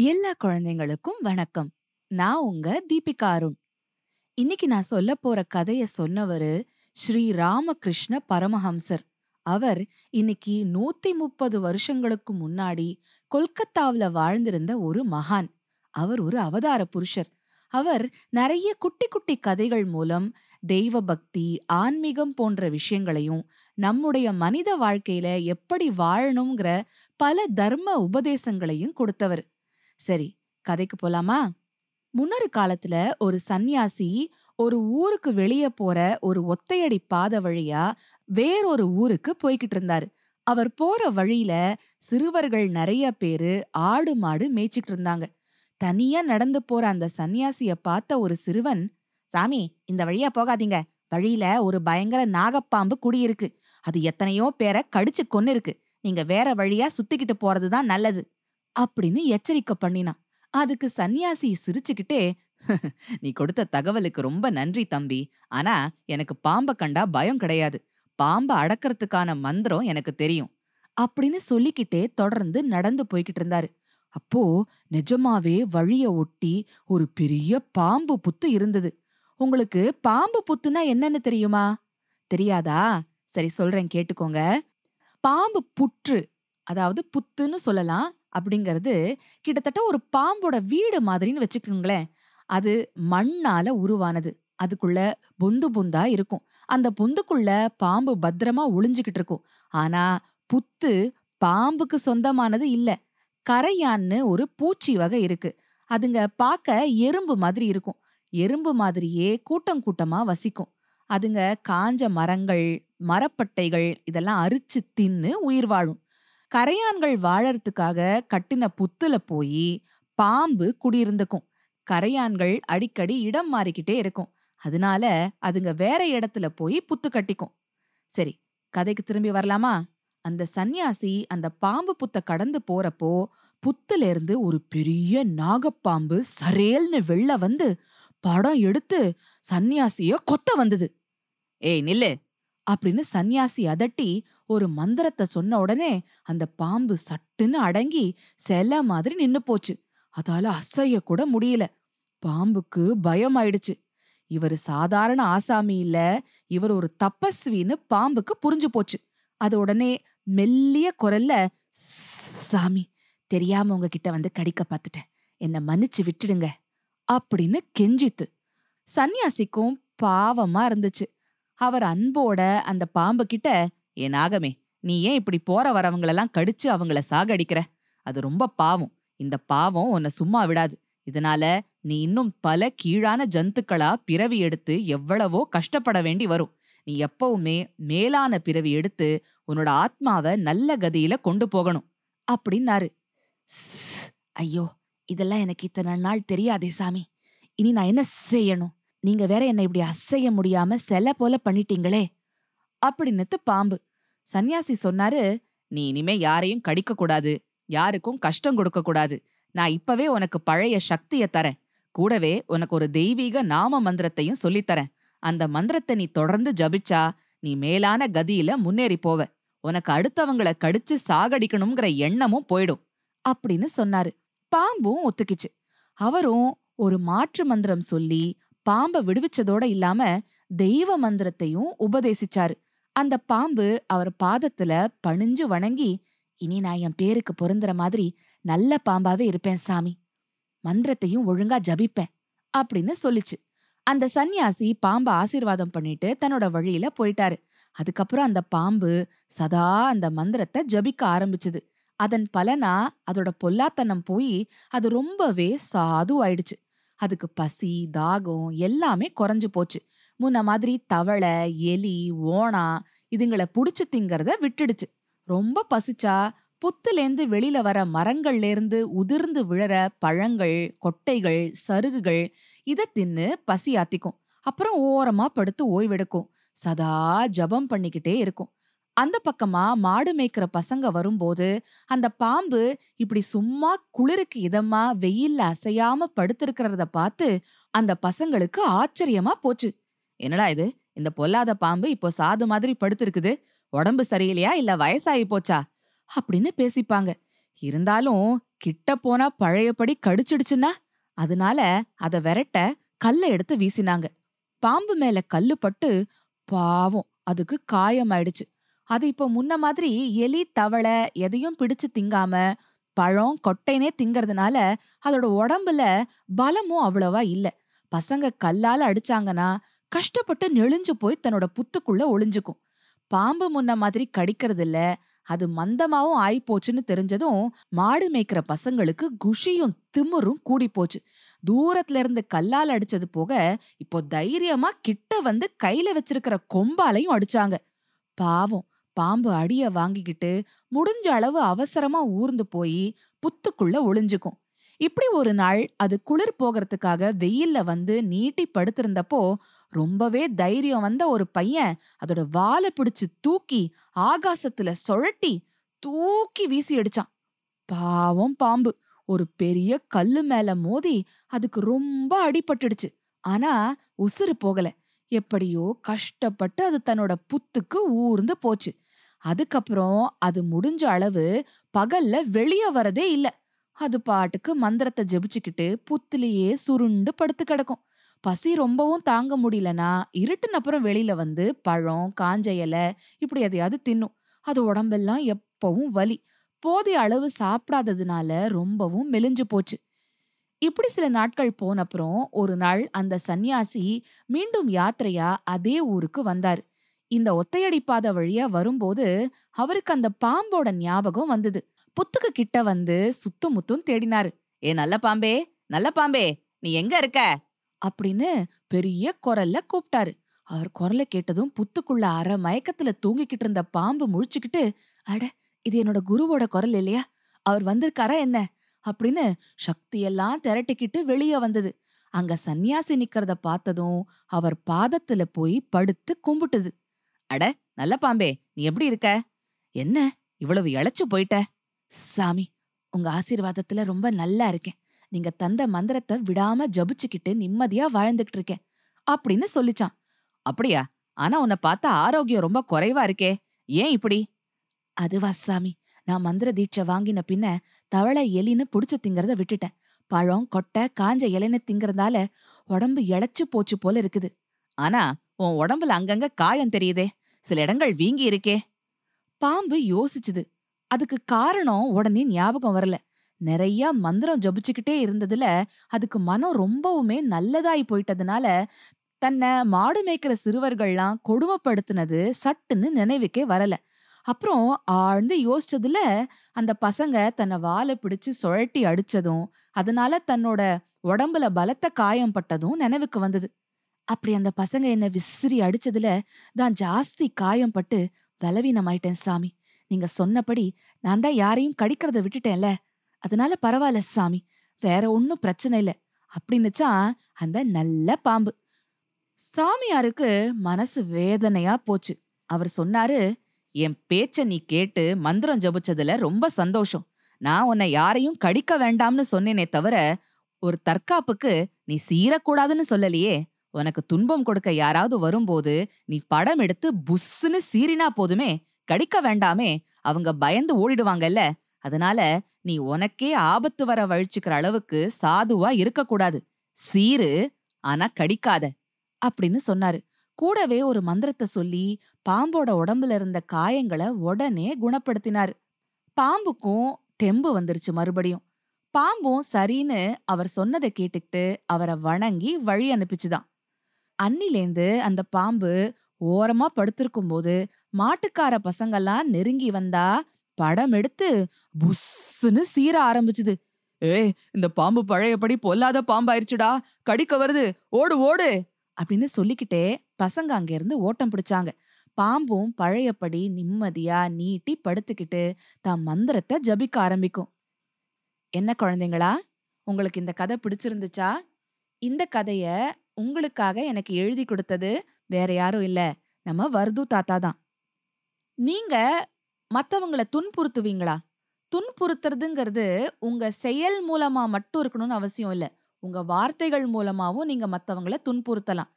எல்லா குழந்தைங்களுக்கும் வணக்கம். நான் உங்க தீபிகா அருண். இன்னைக்கு நான் சொல்ல போற கதைய சொன்னவரு ஸ்ரீ ராமகிருஷ்ண பரமஹம்சர். அவர் இன்னைக்கு நூத்தி முப்பது வருஷங்களுக்கு முன்னாடி கொல்கத்தாவுல வாழ்ந்திருந்த ஒரு மகான். அவர் ஒரு அவதார புருஷர். அவர் நிறைய குட்டி குட்டி கதைகள் மூலம் தெய்வ பக்தி ஆன்மீகம் போன்ற விஷயங்களையும் நம்முடைய மனித வாழ்க்கையில எப்படி வாழணுங்கிற பல தர்ம உபதேசங்களையும் கொடுத்தவர். சரி கதைக்கு போலாமா? முன்னொரு காலத்துல ஒரு சந்நியாசி ஒரு ஊருக்கு வெளியே போற ஒரு ஒத்தையடி பாதை வழியா வேறொரு ஊருக்கு போய்கிட்டு இருந்தாரு. அவர் போற வழியில சிறுவர்கள் நிறைய பேரு ஆடு மாடு மேய்ச்சிட்டு இருந்தாங்க. தனியா நடந்து போற அந்த சந்நியாசிய பார்த்த ஒரு சிறுவன் சாமி இந்த வழியா போகாதீங்க. வழியில ஒரு பயங்கர நாகப்பாம்பு குடியிருக்கு. அது எத்தனையோ பேரை கடிச்சு கொன்னு இருக்கு நீங்க வேற வழியா சுத்திக்கிட்டு போறதுதான் நல்லது. அப்படின்னு எச்சரிக்கை பண்ணினான். அதுக்கு சந்நியாசி சிரிச்சுக்கிட்டே நீ கொடுத்த தகவலுக்கு ரொம்ப நன்றி தம்பி. ஆனா எனக்கு பாம்ப கண்டா பயம் கிடையாது. பாம்ப அடக்கிறதுக்கான மந்திரம் எனக்கு தெரியும். அப்படின்னு சொல்லிக்கிட்டே தொடர்ந்து நடந்து போய்கிட்டு இருந்தாரு. அப்போ நிஜமாவே வழிய ஒட்டி ஒரு பெரிய பாம்பு புத்து இருந்தது. உங்களுக்கு பாம்பு புத்துனா என்னன்னு தெரியுமா? தெரியாதா? சரி சொல்றேன் கேட்டுக்கோங்க. பாம்பு புற்று அதாவது புத்துன்னு சொல்லலாம். அப்படிங்கிறது கிட்டத்தட்ட ஒரு பாம்போட வீடு மாதிரின்னு வச்சுக்கோங்களேன். அது மண்ணால உருவானது. அதுக்குள்ள பொந்து பொந்தா இருக்கும். அந்த பொந்துக்குள்ள பாம்பு பத்திரமா ஒளிஞ்சுகிட்டு இருக்கும். ஆனா புத்து பாம்புக்கு சொந்தமானது இல்ல. கரையான்னு ஒரு பூச்சி வகை இருக்கு. அதுங்க பார்க்க எறும்பு மாதிரி இருக்கும். எறும்பு மாதிரியே கூட்டம் கூட்டமா வசிக்கும். அதுங்க காஞ்ச மரங்கள் மரப்பட்டைகள் இதெல்லாம் அரிச்சு தின்னு உயிர் வாழும். கரையான்கள் வாழறதுக்காக கட்டின புத்துல போய் பாம்பு குடியிருந்துக்கும். கரையான்கள் அடிக்கடி இடம் மாறிக்கிட்டே இருக்கும். அதனால அதுங்க வேற இடத்துல போய் புத்து கட்டிக்கும். சரி கதைக்கு திரும்பி வரலாமா? அந்த சந்நியாசி அந்த பாம்பு புத்த கடந்து போறப்போ புத்துல இருந்து ஒரு பெரிய நாகப்பாம்பு சரேல்னு வெளில வந்து படம் எடுத்து சந்நியாசிய கொத்த வந்தது. ஏய் நில்லு. அப்படின்னு சந்நியாசி அதட்டி ஒரு மந்திரத்தை சொன்ன உடனே அந்த பாம்பு சட்டுன்னு அடங்கி செல மாதிரி நின்னு போச்சு. அதால அசைய கூட முடியல. பாம்புக்கு பயம் ஆயிடுச்சு. இவர் சாதாரண ஆசாமி இல்ல. இவர் ஒரு தப்பஸ்வின்னு பாம்புக்கு புரிஞ்சு போச்சு. அது உடனே மெல்லிய குரல்ல சாமி தெரியாம உங்ககிட்ட வந்து கடிக்க பார்த்துட்டேன். என்ன மன்னிச்சு விட்டுடுங்க. அப்படின்னு கெஞ்சித்து. சன்னியாசிக்கும் பாவமா இருந்துச்சு. அவர் அன்போட அந்த பாம்பு கிட்ட ஏ நாகமே நீ ஏன் இப்படி போற வரவங்களெல்லாம் கடிச்சு அவங்கள சாகடிக்கிற? அது ரொம்ப பாவம். இந்த பாவம் உன்னை சும்மா விடாது. இதனால நீ இன்னும் பல கீழான ஜந்துக்களா பிறவி எடுத்து எவ்வளவோ கஷ்டப்பட வேண்டி வரும். நீ எப்பவுமே மேலான பிறவி எடுத்து உன்னோட ஆத்மாவை நல்ல கதியில கொண்டு போகணும். அப்படின்னாரு. ஐயோ இதெல்லாம் எனக்கு இத்தனை நாள் தெரியாதே சாமி. இனி நான் என்ன செய்யணும்? நீங்க வேற என்ன இப்படி அசைய முடியாம செல போல பண்ணிட்டீங்களே. அப்படின்னுத்து பாம்பு. சந்நியாசி சொன்னாரு நீ இனிமே யாரையும் கடிக்க கூடாது. யாருக்கும் கஷ்டம் கொடுக்க கூடாது. நான் இப்பவே உனக்கு பழைய சக்திய தரேன். கூடவே உனக்கு ஒரு தெய்வீக நாம மந்திரத்தையும் சொல்லித்தரேன் அந்த மந்திரத்தை நீ தொடர்ந்து ஜபிச்சா நீ மேலான கதியில முன்னேறி போவ. உனக்கு அடுத்தவங்கள கடிச்சு சாகடிக்கணுங்கிற எண்ணமும் போயிடும். அப்படின்னு சொன்னாரு. பாம்பும் ஒத்துக்கிச்சு. அவரும் ஒரு மாற்று மந்திரம் சொல்லி பாம்ப விடுவிச்சதோட இல்லாம தெய்வ மந்திரத்தையும் உபதேசிச்சாரு. அந்த பாம்பு அவர் பாதத்துல பணிஞ்சு வணங்கி இனி நான் என் பேருக்கு பொருந்துற மாதிரி நல்ல பாம்பாவே இருப்பேன் சாமி. மந்திரத்தையும் ஒழுங்கா ஜபிப்பேன். அப்படின்னு சொல்லிச்சு. அந்த சந்நியாசி பாம்ப ஆசீர்வாதம் பண்ணிட்டு தன்னோட வழியில போயிட்டாரு. அதுக்கப்புறம் அந்த பாம்பு சதா அந்த மந்திரத்தை ஜபிக்க ஆரம்பிச்சுது. அதன் பலனா அதோட பொல்லாத்தனம் போய் அது ரொம்பவே சாது ஆயிடுச்சு அதுக்கு பசி தாகம் எல்லாமே குறைஞ்சு போச்சு. முன்ன மாதிரி தவளை எலி ஓணா இதுங்கள புடிச்சு திங்கிறத விட்டுடுச்சு. ரொம்ப பசிச்சா புத்துலேந்து வெளியில வர மரங்கள்லேருந்து உதிர்ந்து விழற பழங்கள் கொட்டைகள் சருகுகள் இதை தின்னு பசி ஆத்திக்கும். அப்புறம் ஓரமா படுத்து ஓய்வெடுக்கும். சதா ஜபம் பண்ணிக்கிட்டே இருக்கும். அந்த பக்கமா மாடு மேய்க்கிற பசங்க வரும்போது அந்த பாம்பு இப்படி சும்மா குளிருக்கு இதமா வெயில்ல அசையாம படுத்திருக்கிறத பார்த்து அந்த பசங்களுக்கு ஆச்சரியமா போச்சு. என்னடா இது? இந்த பொல்லாத பாம்பு இப்போ சாது மாதிரி படுத்திருக்குது. உடம்பு சரியில்லையா? இல்ல வயசாகி போச்சா? அப்படின்னு பேசிப்பாங்க. இருந்தாலும் கிட்ட போனா பழையபடி கடிச்சிடுச்சுன்னா அதனால அத விரட்ட கல்ல எடுத்து வீசினாங்க. பாம்பு மேல கல்லு பட்டு பாவம் அதுக்கு காயமாயிடுச்சு. அது இப்போ முன்ன மாதிரி எலி தவளை எதையும் பிடிச்சு திங்காம பழம் கொட்டைனே திங்கறதுனால அதோட உடம்புல பலமும் அவ்வளவா இல்ல. பசங்க கல்லால அடிச்சாங்கன்னா கஷ்டப்பட்டு நெளிஞ்சு போய் தன்னோட புத்துக்குள்ள ஒளிஞ்சுக்கும். பாம்பு முன்ன மாதிரி கடிக்கிறது இல்ல அது மந்தமாவும் ஆயிப்போச்சுன்னு தெரிஞ்சதும் மாடு மேய்க்கிற பசங்களுக்கு குஷியும் திமிரும் கூடி போச்சு. தூரத்துல இருந்து கல்லால் அடிச்சது போக இப்போ தைரியமா கிட்ட வந்து கையில வச்சிருக்கிற கொம்பாலையும் அடிச்சாங்க. பாவம். பாம்பு அடிய வாங்கிக்கிட்டு முடிஞ்ச அளவு அவசரமா ஊர்ந்து போய் புத்துக்குள்ள ஒளிஞ்சுக்கும். இப்படி ஒரு நாள் அது குளிர் போகிறதுக்காக வெயில்ல வந்து நீட்டி படுத்திருந்தப்போ ரொம்பவே தைரியம் வந்த ஒரு பையன் அதோட வாலை பிடிச்சு தூக்கி ஆகாசத்துல சுழட்டி தூக்கி வீசி அடிச்சான். பாவம் பாம்பு. ஒரு பெரிய கல்லு மேல மோதி அதுக்கு ரொம்ப அடிபட்டுடுச்சு. ஆனா உசுறு போகல. எப்படியோ கஷ்டப்பட்டு அது தன்னோட புத்துக்கு ஊர்ந்து போச்சு. அதுக்கப்புறம் அது முடிஞ்ச அளவு பகல்ல வெளிய வரதே இல்ல. அது பாட்டுக்கு மந்திரத்தை ஜெபிச்சுக்கிட்டு புத்துலயே சுருண்டு படுத்து கிடக்கும். பசி ரொம்பவும் தாங்க முடியலனா இருட்டுன அப்புறம் வெளியில வந்து பழம் காஞ்ச இலை இப்படி எதையாவது தின்னும். அது உடம்பெல்லாம் எப்பவும் வலி. போதிய அளவு சாப்பிடாததுனால ரொம்பவும் மெலிஞ்சு போச்சு. இப்படி சில நாட்கள் போனப்புறம் ஒரு நாள் அந்த சந்நியாசி மீண்டும் யாத்திரையா அதே ஊருக்கு வந்தாரு. இந்த ஒத்தையடி பாதை வழியா வரும்போது அவருக்கு அந்த பாம்போட ஞாபகம் வந்தது. புத்துக்கு கிட்ட வந்து சுத்தும் முத்தும் தேடினாரு. ஏ நல்ல பாம்பே நல்ல பாம்பே நீ எங்க இருக்க? அப்படின்னு பெரிய குரல்ல கூப்பிட்டாரு அவர் குரலை கேட்டதும் புத்துக்குள்ள அரை மயக்கத்துல தூங்கிக்கிட்டு இருந்த பாம்பு முழிச்சுக்கிட்டு அட இது என்னோட குருவோட குரல் இல்லையா? அவர் வந்திருக்காரா என்ன? அப்படின்னு சக்தியெல்லாம் திரட்டிக்கிட்டு வெளியே வந்தது. அங்க சன்னியாசி நிக்கிறத பார்த்ததும் அவர் பாதத்துல போய் படுத்து கும்பிட்டுது. அட நல்ல பாம்பே நீ எப்படி இருக்க? என்ன இவ்வளவு இழைச்சு போயிட்ட? சாமி உங்க ஆசீர்வாதத்துல ரொம்ப நல்லா இருக்கேன். நீங்க தந்த மந்திரத்தை விடாம ஜபிச்சுக்கிட்டு நிம்மதியா வாழ்ந்துகிட்டு இருக்கேன் அப்படின்னு சொல்லிச்சான். அப்படியா? ஆனா உன்னை பார்த்தா ஆரோக்கியம் ரொம்ப குறைவா இருக்கே ஏன் இப்படி? அதுவா சாமி நான் மந்திர தீட்சை வாங்கின பின்ன தவளை எலின்னு புடிச்சு திங்கறத விட்டுட்டேன். பழம் கொட்டை காஞ்ச இலைன்னு திங்கறதால உடம்பு இழைச்சு போச்சு போல இருக்குது. ஆனா உன் உடம்புல அங்கங்க காயம் தெரியுதே சில இடங்கள் வீங்கி இருக்கே. பாம்பு யோசிச்சுது. அதுக்கு காரணம் உடனே ஞாபகம் வரல. நிறைய மந்திரம் ஜபிச்சுக்கிட்டே இருந்ததுல அதுக்கு மனம் ரொம்பவுமே நல்லதாய் போயிட்டதுனால தன்னை மாடு மேய்க்கிற சிறுவர்கள்லாம் கொடுமைப்படுத்தினது சட்டுன்னு நினைவுக்கே வரல. அப்புறம் ஆழ்ந்து யோசிச்சதுல அந்த பசங்க தன்னை வாழை பிடிச்சு சுழட்டி அடிச்சதும் அதனால தன்னோட உடம்புல பலத்த காயம் பட்டதும் நினைவுக்கு வந்தது. அப்படி அந்த பசங்க என்ன விசிறி அடிச்சதுல தான் ஜாஸ்தி காயம் பட்டு பலவீனமாயிட்டேன் சாமி. நீங்க சொன்னபடி நான் தான் யாரையும் கடிக்கிறத விட்டுட்டேன்ல. அதனால பரவாயில்ல சாமி. வேற ஒன்னும் பிரச்சனை இல்ல. அப்படின்னுச்சா அந்த நல்ல பாம்பு. சாமியாருக்கு மனசு வேதனையா போச்சு. அவர் சொன்னாரு என் பேச்ச நீ கேட்டு மந்திரம் ஜபிச்சதுல ரொம்ப சந்தோஷம். நான் உன்னை யாரையும் கடிக்க வேண்டாம்னு சொன்னேனே தவிர ஒரு தற்காப்புக்கு நீ சீரக்கூடாதுன்னு சொல்லலையே. உனக்கு துன்பம் கொடுக்க யாராவது வரும்போது நீ படம் எடுத்து புஸ்ஸுன்னு சீறினா போதுமே கடிக்க வேண்டாமே அவங்க பயந்து ஓடிடுவாங்கல்ல. அதனால நீ உனக்கே ஆபத்து வர வழிச்சுக்கிற அளவுக்கு சாதுவா இருக்கக்கூடாது. சீரு ஆனா கடிக்காத அப்படின்னு சொன்னாரு. கூடவே ஒரு மந்திரத்தை சொல்லி பாம்போட உடம்புல இருந்த காயங்களை உடனே குணப்படுத்தினாரு. பாம்புக்கும் தெம்பு வந்துருச்சு மறுபடியும். பாம்பும் சரின்னு அவர் சொன்னதை கேட்டுக்கிட்டு அவரை வணங்கி வழி அனுப்பிச்சுதான். அன்னிலேந்து அந்த பாம்பு ஓரமா படுத்திருக்கும் போது மாட்டுக்கார பசங்கெல்லாம் நெருங்கி வந்தா படம் எடுத்து புஸ்ஸுன்னு சீர ஆரம்பிச்சுது. ஏய் இந்த பாம்பு பழையபடி பொல்லாத பாம்பாயிருச்சுடா கடிக்க வருது ஓடு ஓடு! அப்படின்னு சொல்லிக்கிட்டே பசங்க அங்கிருந்து ஓட்டம் பிடிச்சாங்க. பாம்பும் பழையபடி நிம்மதியா நீட்டி படுத்துக்கிட்டு தான் மந்திரத்தை ஜபிக்க ஆரம்பிக்கும். என்ன குழந்தைங்களா உங்களுக்கு இந்த கதை பிடிச்சிருந்துச்சா? இந்த கதையை உங்களுக்காக எனக்கு எழுதி கொடுத்தது வேற யாரும் இல்ல. நம்ம வர்து தாத்தா தான். நீங்க மத்தவங்கள துன்புறுத்துவீங்களா? துன்புறுத்துறதுங்கிறது உங்க செயல் மூலமா மட்டும் இருக்கணும்னு அவசியம் இல்ல. உங்க வார்த்தைகள் மூலமாவும் நீங்க மத்தவங்கள துன்புறுத்தலாம்.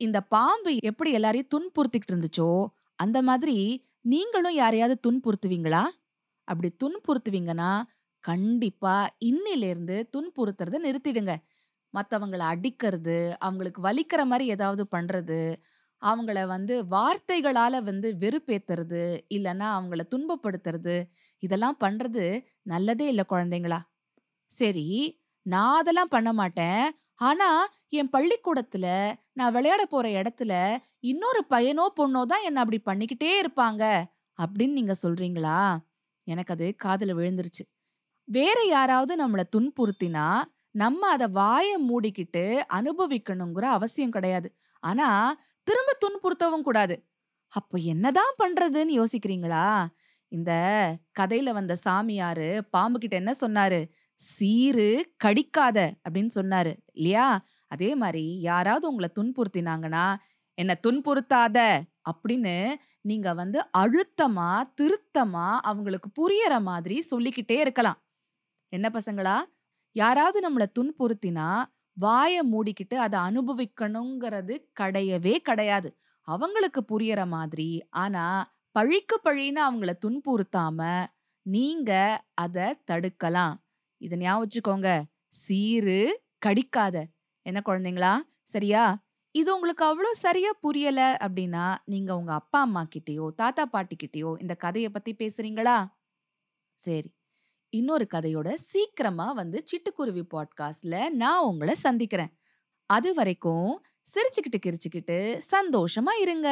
இந்த பாம்பு எப்படி எல்லாரையும் துன்புறுத்திக்கிட்டு இருந்துச்சோ அந்த மாதிரி நீங்களும் யாரையாவது துன்புறுத்துவீங்களா? அப்படி துன்புறுத்துவீங்கன்னா கண்டிப்பா இன்னிலிருந்து துன்புறுத்துறத நிறுத்திடுங்க. மற்றவங்களை அடிக்கிறது, அவங்களுக்கு வலிக்கிற மாதிரி ஏதாவது பண்ணுறது அவங்கள வந்து வார்த்தைகளால் வந்து வெறுப்பேத்துறது, இல்லைன்னா அவங்கள துன்பப்படுத்துறது, இதெல்லாம் பண்ணுறது நல்லதே இல்லை குழந்தைங்களா. சரி, நான் அதெல்லாம் பண்ண மாட்டேன். ஆனால் என் பள்ளிக்கூடத்தில் நான் விளையாட போகிற இடத்துல, இன்னொரு பையனோ, பொண்ணோ தான் என்னை அப்படி பண்ணிக்கிட்டே இருப்பாங்க. அப்படின்னு நீங்கள் சொல்கிறீங்களா எனக்கு அது காதில் விழுந்துருச்சு. வேற யாராவது நம்மளை துன்புறுத்தினா, நம்ம அதை வாயை மூடிக்கிட்டு அனுபவிக்கணுங்கிற அவசியம் கிடையாது. ஆனா, திரும்ப துன்புறுத்தவும் கூடாது. அப்போ என்னதான் பண்றதுன்னு யோசிக்கிறீங்களா? இந்த கதையில வந்த சாமியாரு பாம்பு கிட்ட என்ன சொன்னாரு? "சீரு கடிக்காத" அப்படின்னு சொன்னாரு. இல்லையா? அதே மாதிரி யாராவது உங்களை துன்புறுத்தினாங்கன்னா, "என்ன துன்புறுத்தாத" அப்படின்னு நீங்க வந்து அழுத்தமா, திருத்தமா அவங்களுக்கு புரியற மாதிரி சொல்லிக்கிட்டே இருக்கலாம். என்ன பசங்களா? யாராவது நம்மள துன்புறுத்தினா, வாயை மூடிக்கிட்டு அத அனுபவிக்கணுங்கிறது கிடையவே கிடையாது. அவங்களுக்கு புரியற மாதிரி, ஆனா பழிக்கு பழின்னு அவங்கள துன்புறுத்தாம, நீங்க அத தடுக்கலாம். இதை ஞாபகம் வச்சுக்கோங்க. "சீரு கடிக்காத" என்ன குழந்தைங்களா? சரியா? இது உங்களுக்கு அவ்ளோ சரியா புரியல அப்படின்னா, நீங்க உங்க அப்பா, அம்மா கிட்டயோ, தாத்தா, பாட்டி கிட்டேயோ இந்த கதைய பத்தி பேசுறீங்களா? சரி. இன்னொரு கதையோட சீக்கிரமா வந்து சிட்டுக்குருவி பாட்காஸ்ட்ல நான் உங்களை சந்திக்கிறேன். அது வரைக்கும் சிரிச்சுக்கிட்டு கிரிச்சுக்கிட்டு சந்தோஷமா இருங்க.